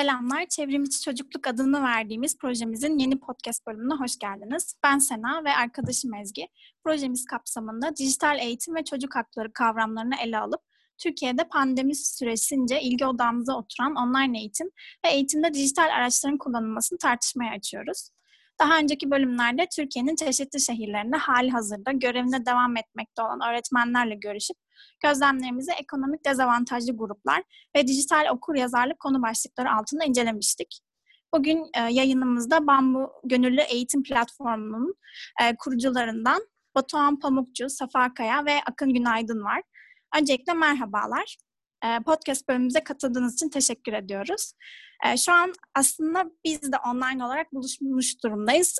Selamlar, Çevrimiçi Çocukluk adını verdiğimiz projemizin yeni podcast bölümüne hoş geldiniz. Ben Sena ve arkadaşım Ezgi. Projemiz kapsamında dijital eğitim ve çocuk hakları kavramlarını ele alıp Türkiye'de pandemi süresince ilgi odamıza oturan online eğitim ve eğitimde dijital araçların kullanılmasını tartışmaya açıyoruz. Daha önceki bölümlerde Türkiye'nin çeşitli şehirlerinde hali hazırda görevine devam etmekte olan öğretmenlerle görüşüp gözlemlerimizi ekonomik dezavantajlı gruplar ve dijital okur yazarlık konu başlıkları altında incelemiştik. Bugün e, yayınımızda Bambu Gönüllü Eğitim Platformu'nun e, kurucularından Batuhan Pamukçu, Safa Kaya ve Akın Günaydın var. Öncelikle merhabalar. E, podcast bölümümüze katıldığınız için teşekkür ediyoruz. Şu an aslında biz de online olarak buluşmuş durumdayız.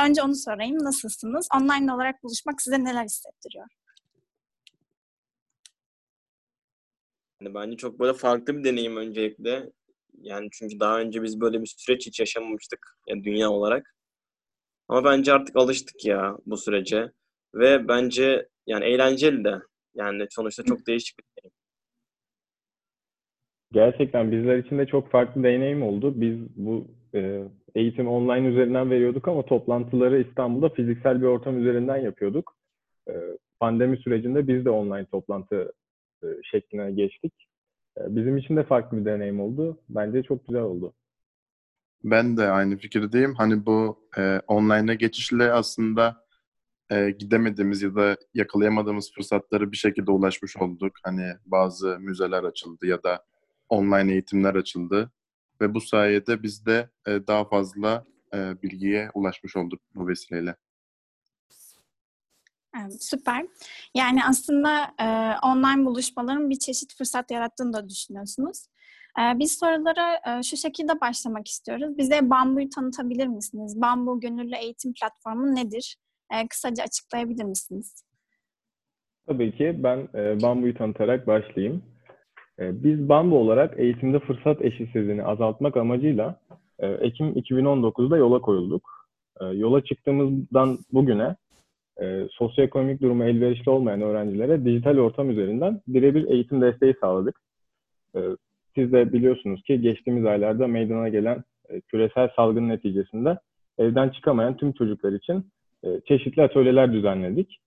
Önce onu sorayım. Nasılsınız? Online olarak buluşmak size neler hissettiriyor? Yani bence çok böyle farklı bir deneyim öncelikle. Yani çünkü daha önce biz böyle bir süreç hiç yaşamamıştık yani dünya olarak. Ama bence artık alıştık ya bu sürece. Ve bence yani eğlenceli de. Yani sonuçta çok değişik bir deneyim. Gerçekten bizler için de çok farklı deneyim oldu. Biz bu e, eğitim online üzerinden veriyorduk ama toplantıları İstanbul'da fiziksel bir ortam üzerinden yapıyorduk. E, pandemi sürecinde biz de online toplantı şekline geçtik. E, bizim için de farklı bir deneyim oldu. Bence çok güzel oldu. Ben de aynı fikirdeyim. Hani bu e, online'a geçişle aslında e, gidemediğimiz ya da yakalayamadığımız fırsatları bir şekilde ulaşmış olduk. Hani bazı müzeler açıldı ya da online eğitimler açıldı ve bu sayede biz de e, daha fazla e, bilgiye ulaşmış olduk bu vesileyle. Süper. Yani aslında e, online buluşmaların bir çeşit fırsat yarattığını da düşünüyorsunuz. E, biz sorulara e, şu şekilde başlamak istiyoruz. Bize Bambu'yu tanıtabilir misiniz? Bambu Gönüllü Eğitim Platformu nedir? E, kısaca açıklayabilir misiniz? Tabii ki. Ben e, Bambu'yu tanıtarak başlayayım. E, biz Bambu olarak eğitimde fırsat eşitsizliğini azaltmak amacıyla e, Ekim 2019'da yola koyulduk. E, yola çıktığımızdan bugüne e, sosyoekonomik durumu elverişli olmayan öğrencilere dijital ortam üzerinden birebir eğitim desteği sağladık. E, siz de biliyorsunuz ki geçtiğimiz aylarda meydana gelen e, küresel salgın neticesinde evden çıkamayan tüm çocuklar için e, çeşitli atölyeler düzenledik.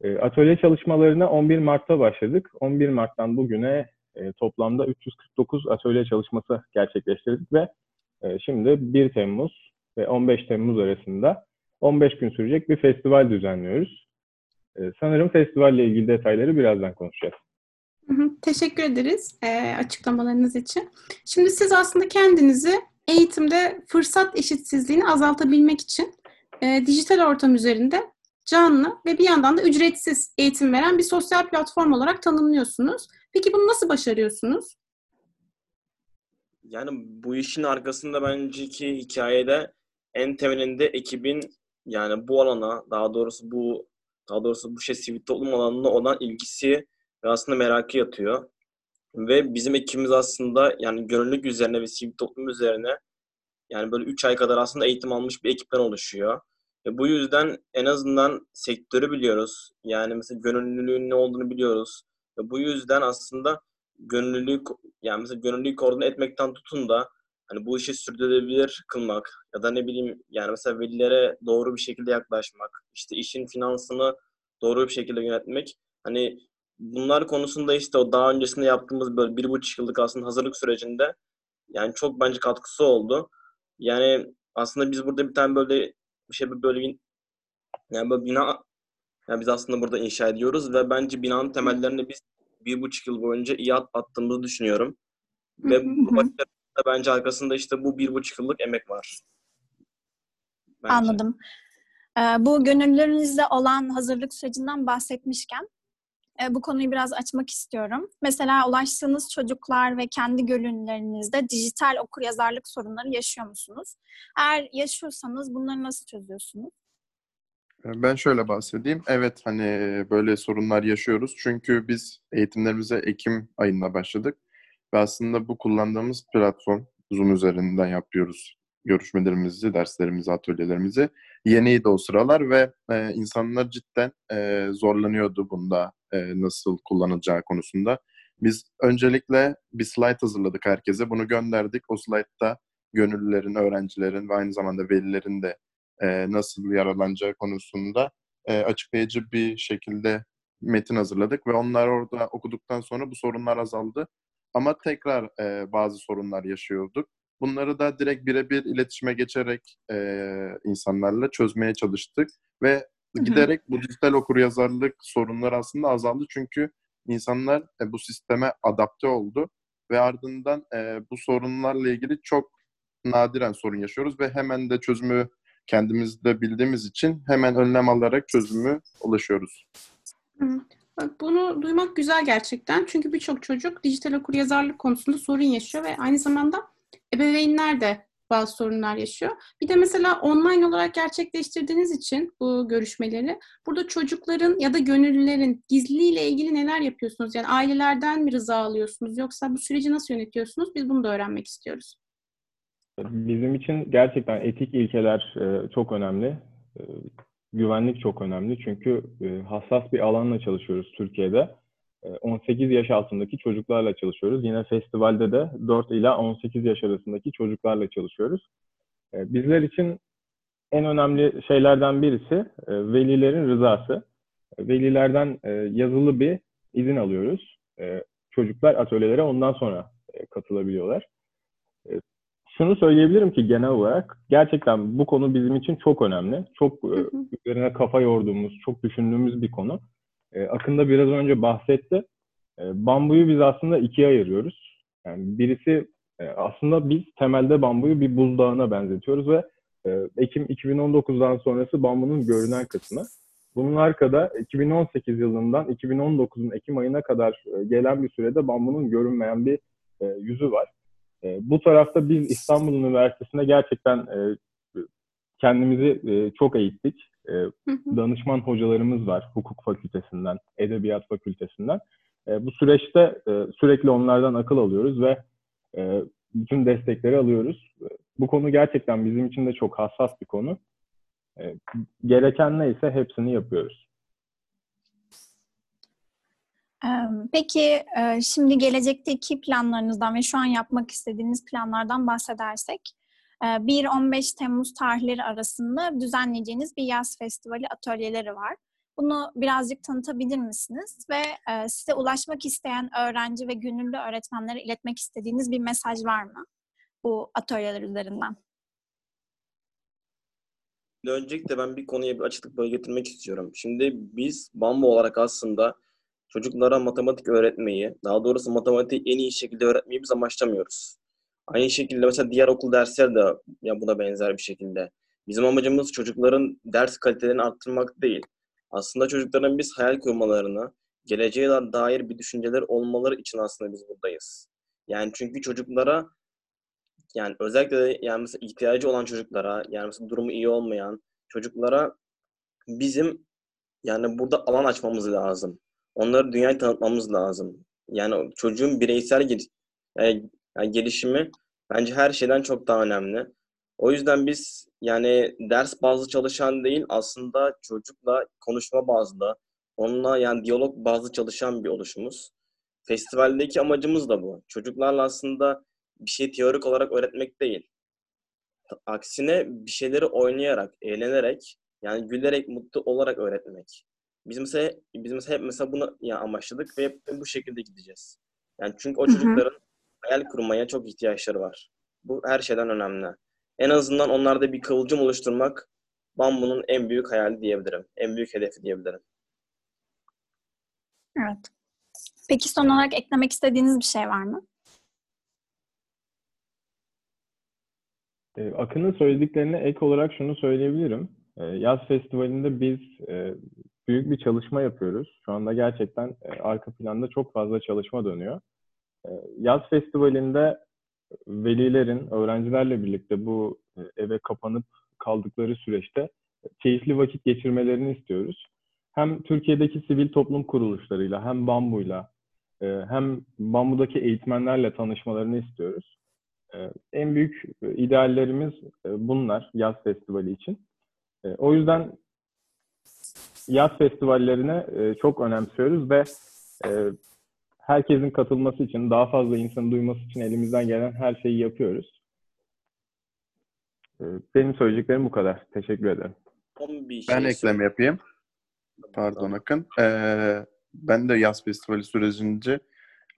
E, atölye çalışmalarına 11 Mart'ta başladık. 11 Mart'tan bugüne e, toplamda 349 atölye çalışması gerçekleştirdik ve e, şimdi 1 Temmuz ve 15 Temmuz arasında 15 gün sürecek bir festival düzenliyoruz. Ee, sanırım festivalle ilgili detayları birazdan konuşacağız. Teşekkür ederiz e, açıklamalarınız için. Şimdi siz aslında kendinizi eğitimde fırsat eşitsizliğini azaltabilmek için e, dijital ortam üzerinde canlı ve bir yandan da ücretsiz eğitim veren bir sosyal platform olarak tanımlıyorsunuz. Peki bunu nasıl başarıyorsunuz? Yani bu işin arkasında bence ki hikayede en temelinde ekibin yani bu alana daha doğrusu bu daha doğrusu bu şey sivil toplum alanına olan ilgisi ve aslında merakı yatıyor. Ve bizim ekibimiz aslında yani gönüllülük üzerine ve sivil toplum üzerine yani böyle 3 ay kadar aslında eğitim almış bir ekipten oluşuyor. Ve bu yüzden en azından sektörü biliyoruz. Yani mesela gönüllülüğün ne olduğunu biliyoruz. Ve bu yüzden aslında gönüllülük yani mesela gönüllülüğü koordine etmekten tutun da hani bu işi sürdürülebilir kılmak ya da ne bileyim yani mesela velilere doğru bir şekilde yaklaşmak, işte işin finansını doğru bir şekilde yönetmek. Hani bunlar konusunda işte o daha öncesinde yaptığımız böyle bir buçuk yıllık aslında hazırlık sürecinde yani çok bence katkısı oldu. Yani aslında biz burada bir tane böyle bir şey böyle bir yani böyle bina yani biz aslında burada inşa ediyoruz ve bence binanın temellerini biz bir buçuk yıl boyunca iyi attığımızı düşünüyorum. Ve bu başarı bence arkasında işte bu bir buçuk yıllık emek var. Bence. Anladım. Ee, bu gönüllülerinizde olan hazırlık sürecinden bahsetmişken e, bu konuyu biraz açmak istiyorum. Mesela ulaştığınız çocuklar ve kendi gönüllülerinizde dijital okur yazarlık sorunları yaşıyor musunuz? Eğer yaşıyorsanız bunları nasıl çözüyorsunuz? Ben şöyle bahsedeyim. Evet hani böyle sorunlar yaşıyoruz. Çünkü biz eğitimlerimize Ekim ayında başladık. Ve aslında bu kullandığımız platform Zoom üzerinden yapıyoruz görüşmelerimizi, derslerimizi, atölyelerimizi. Yeniydi o sıralar ve e, insanlar cidden e, zorlanıyordu bunda e, nasıl kullanılacağı konusunda. Biz öncelikle bir slide hazırladık herkese. Bunu gönderdik. O slide'da gönüllülerin, öğrencilerin ve aynı zamanda velilerin de e, nasıl yararlanacağı konusunda e, açıklayıcı bir şekilde metin hazırladık ve onlar orada okuduktan sonra bu sorunlar azaldı. Ama tekrar e, bazı sorunlar yaşıyorduk. Bunları da direkt birebir iletişime geçerek e, insanlarla çözmeye çalıştık ve giderek bu dijital okuryazarlık sorunları aslında azaldı çünkü insanlar e, bu sisteme adapte oldu ve ardından e, bu sorunlarla ilgili çok nadiren sorun yaşıyoruz ve hemen de çözümü kendimizde bildiğimiz için hemen önlem alarak çözümü ulaşıyoruz. Bak bunu duymak güzel gerçekten. Çünkü birçok çocuk dijital okuryazarlık konusunda sorun yaşıyor ve aynı zamanda ebeveynler de bazı sorunlar yaşıyor. Bir de mesela online olarak gerçekleştirdiğiniz için bu görüşmeleri burada çocukların ya da gönüllülerin gizliliğiyle ilgili neler yapıyorsunuz? Yani ailelerden mi rıza alıyorsunuz yoksa bu süreci nasıl yönetiyorsunuz? Biz bunu da öğrenmek istiyoruz. Bizim için gerçekten etik ilkeler e, çok önemli. E, güvenlik çok önemli. Çünkü e, hassas bir alanla çalışıyoruz Türkiye'de. 18 yaş altındaki çocuklarla çalışıyoruz. Yine festivalde de 4 ila 18 yaş arasındaki çocuklarla çalışıyoruz. Bizler için en önemli şeylerden birisi velilerin rızası. Velilerden yazılı bir izin alıyoruz. Çocuklar atölyelere ondan sonra katılabiliyorlar şunu söyleyebilirim ki genel olarak gerçekten bu konu bizim için çok önemli. Çok hı hı. üzerine kafa yorduğumuz, çok düşündüğümüz bir konu. E, Akın biraz önce bahsetti. E, bambuyu biz aslında ikiye ayırıyoruz. Yani birisi e, aslında biz temelde bambuyu bir buzdağına benzetiyoruz ve e, Ekim 2019'dan sonrası bambunun görünen kısmı. Bunun arkada 2018 yılından 2019'un Ekim ayına kadar e, gelen bir sürede bambunun görünmeyen bir e, yüzü var. E, bu tarafta biz İstanbul Üniversitesi'nde gerçekten e, kendimizi e, çok eğittik. E, danışman hocalarımız var hukuk fakültesinden, edebiyat fakültesinden. E, bu süreçte e, sürekli onlardan akıl alıyoruz ve e, bütün destekleri alıyoruz. Bu konu gerçekten bizim için de çok hassas bir konu. E, gereken neyse hepsini yapıyoruz. Peki şimdi gelecekteki planlarınızdan ve şu an yapmak istediğiniz planlardan bahsedersek 1-15 Temmuz tarihleri arasında düzenleyeceğiniz bir yaz festivali atölyeleri var. Bunu birazcık tanıtabilir misiniz? Ve size ulaşmak isteyen öğrenci ve gönüllü öğretmenlere iletmek istediğiniz bir mesaj var mı bu atölyeler üzerinden? Öncelikle ben bir konuya bir açıklık getirmek istiyorum. Şimdi biz Bambu olarak aslında çocuklara matematik öğretmeyi, daha doğrusu matematiği en iyi şekilde öğretmeyi biz amaçlamıyoruz. Aynı şekilde mesela diğer okul dersleri de ya buna benzer bir şekilde. Bizim amacımız çocukların ders kalitelerini arttırmak değil. Aslında çocukların biz hayal kurmalarını, geleceğe dair bir düşünceler olmaları için aslında biz buradayız. Yani çünkü çocuklara yani özellikle de yani mesela ihtiyacı olan çocuklara, yani mesela durumu iyi olmayan çocuklara bizim yani burada alan açmamız lazım. Onları dünyaya tanıtmamız lazım. Yani çocuğun bireysel gel yani, yani gelişimi bence her şeyden çok daha önemli. O yüzden biz yani ders bazlı çalışan değil aslında çocukla konuşma bazlı, onunla yani diyalog bazlı çalışan bir oluşumuz. Festivaldeki amacımız da bu. Çocuklarla aslında bir şey teorik olarak öğretmek değil. Aksine bir şeyleri oynayarak, eğlenerek, yani gülerek, mutlu olarak öğretmek. Biz mesela, biz mesela hep mesela bunu yani amaçladık ve hep bu şekilde gideceğiz. Yani çünkü o çocukların hayal kurmaya çok ihtiyaçları var. Bu her şeyden önemli. En azından onlarda bir kıvılcım oluşturmak Bambu'nun en büyük hayali diyebilirim. En büyük hedefi diyebilirim. Evet. Peki son olarak eklemek istediğiniz bir şey var mı? Ee, Akın'ın söylediklerine ek olarak şunu söyleyebilirim. Ee, yaz Festivali'nde biz e, büyük bir çalışma yapıyoruz. Şu anda gerçekten e, arka planda çok fazla çalışma dönüyor. E, yaz festivalinde velilerin öğrencilerle birlikte bu e, eve kapanıp kaldıkları süreçte keyifli vakit geçirmelerini istiyoruz. Hem Türkiye'deki sivil toplum kuruluşlarıyla hem Bambu'yla e, hem Bambu'daki eğitmenlerle tanışmalarını istiyoruz. E, en büyük ideallerimiz bunlar yaz festivali için. O yüzden yaz festivallerine e, çok önemsiyoruz ve e, herkesin katılması için, daha fazla insanın duyması için elimizden gelen her şeyi yapıyoruz. Ee, benim söyleyeceklerim bu kadar. Teşekkür ederim. Şey Ben ekleme yapayım. Pardon. Akın. Ee, ben de yaz festivali sürecince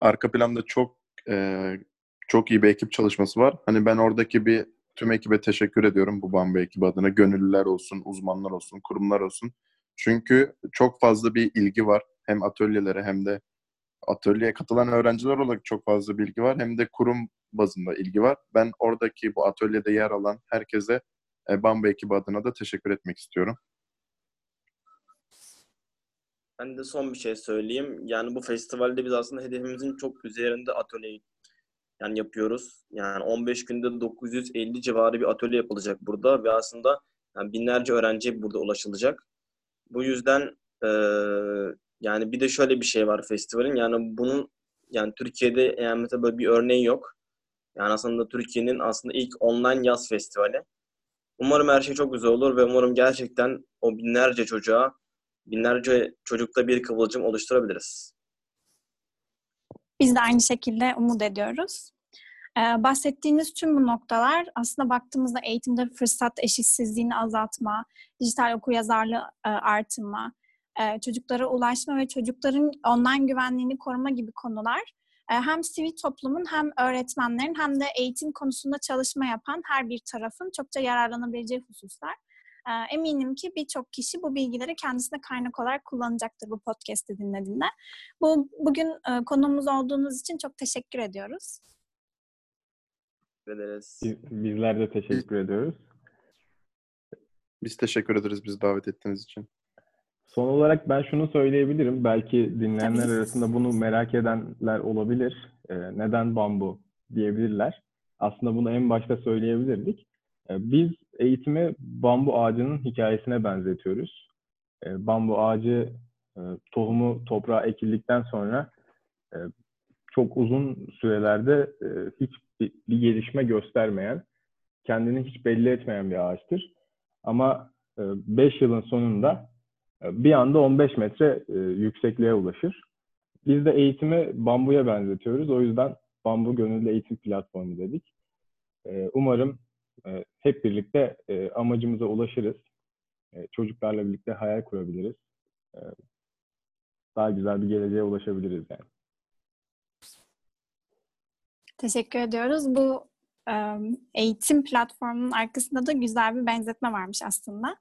arka planda çok e, çok iyi bir ekip çalışması var. Hani ben oradaki bir tüm ekibe teşekkür ediyorum bu Bambu ekibi adına. Gönüllüler olsun, uzmanlar olsun, kurumlar olsun. Çünkü çok fazla bir ilgi var. Hem atölyelere hem de atölyeye katılan öğrenciler olarak çok fazla bilgi var. Hem de kurum bazında ilgi var. Ben oradaki bu atölyede yer alan herkese e, Bambu ekibi adına da teşekkür etmek istiyorum. Ben de son bir şey söyleyeyim. Yani bu festivalde biz aslında hedefimizin çok üzerinde atölye yani yapıyoruz. Yani 15 günde 950 civarı bir atölye yapılacak burada ve aslında yani binlerce öğrenciye burada ulaşılacak. Bu yüzden eee, yani bir de şöyle bir şey var festivalin. Yani bunun yani Türkiye'de yani mesela böyle bir örneği yok. Yani aslında Türkiye'nin aslında ilk online yaz festivali. Umarım her şey çok güzel olur ve umarım gerçekten o binlerce çocuğa binlerce çocukta bir kıvılcım oluşturabiliriz. Biz de aynı şekilde umut ediyoruz. Ee, bahsettiğiniz tüm bu noktalar aslında baktığımızda eğitimde fırsat eşitsizliğini azaltma, dijital okuryazarlığı e, artırma, e, çocuklara ulaşma ve çocukların online güvenliğini koruma gibi konular e, hem sivil toplumun hem öğretmenlerin hem de eğitim konusunda çalışma yapan her bir tarafın çokça yararlanabileceği hususlar. Eminim ki birçok kişi bu bilgileri kendisine kaynak olarak kullanacaktır bu podcast'i dinlediğinde. Bu bugün konuğumuz olduğunuz için çok teşekkür ediyoruz. Teşekkür ederiz. Biz- Bizler de teşekkür ediyoruz. Biz teşekkür ederiz bizi davet ettiğiniz için. Son olarak ben şunu söyleyebilirim. Belki dinleyenler arasında bunu merak edenler olabilir. Ee, neden bambu diyebilirler. Aslında bunu en başta söyleyebilirdik. Ee, biz eğitimi bambu ağacının hikayesine benzetiyoruz. Ee, bambu ağacı e, tohumu toprağa ekildikten sonra e, çok uzun sürelerde e, hiç bir, bir gelişme göstermeyen, kendini hiç belli etmeyen bir ağaçtır. Ama 5 yılın sonunda bir anda 15 metre e, yüksekliğe ulaşır. Biz de eğitimi bambuya benzetiyoruz. O yüzden bambu gönüllü eğitim platformu dedik. E, umarım e, hep birlikte e, amacımıza ulaşırız. E, çocuklarla birlikte hayal kurabiliriz. E, daha güzel bir geleceğe ulaşabiliriz yani. Teşekkür ediyoruz. Bu eğitim platformunun arkasında da güzel bir benzetme varmış aslında.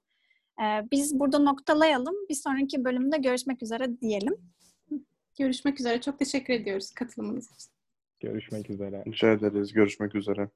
Biz burada noktalayalım. Bir sonraki bölümde görüşmek üzere diyelim. Görüşmek üzere. Çok teşekkür ediyoruz katılımınız için. Görüşmek üzere. Rica ederiz. Görüşmek üzere.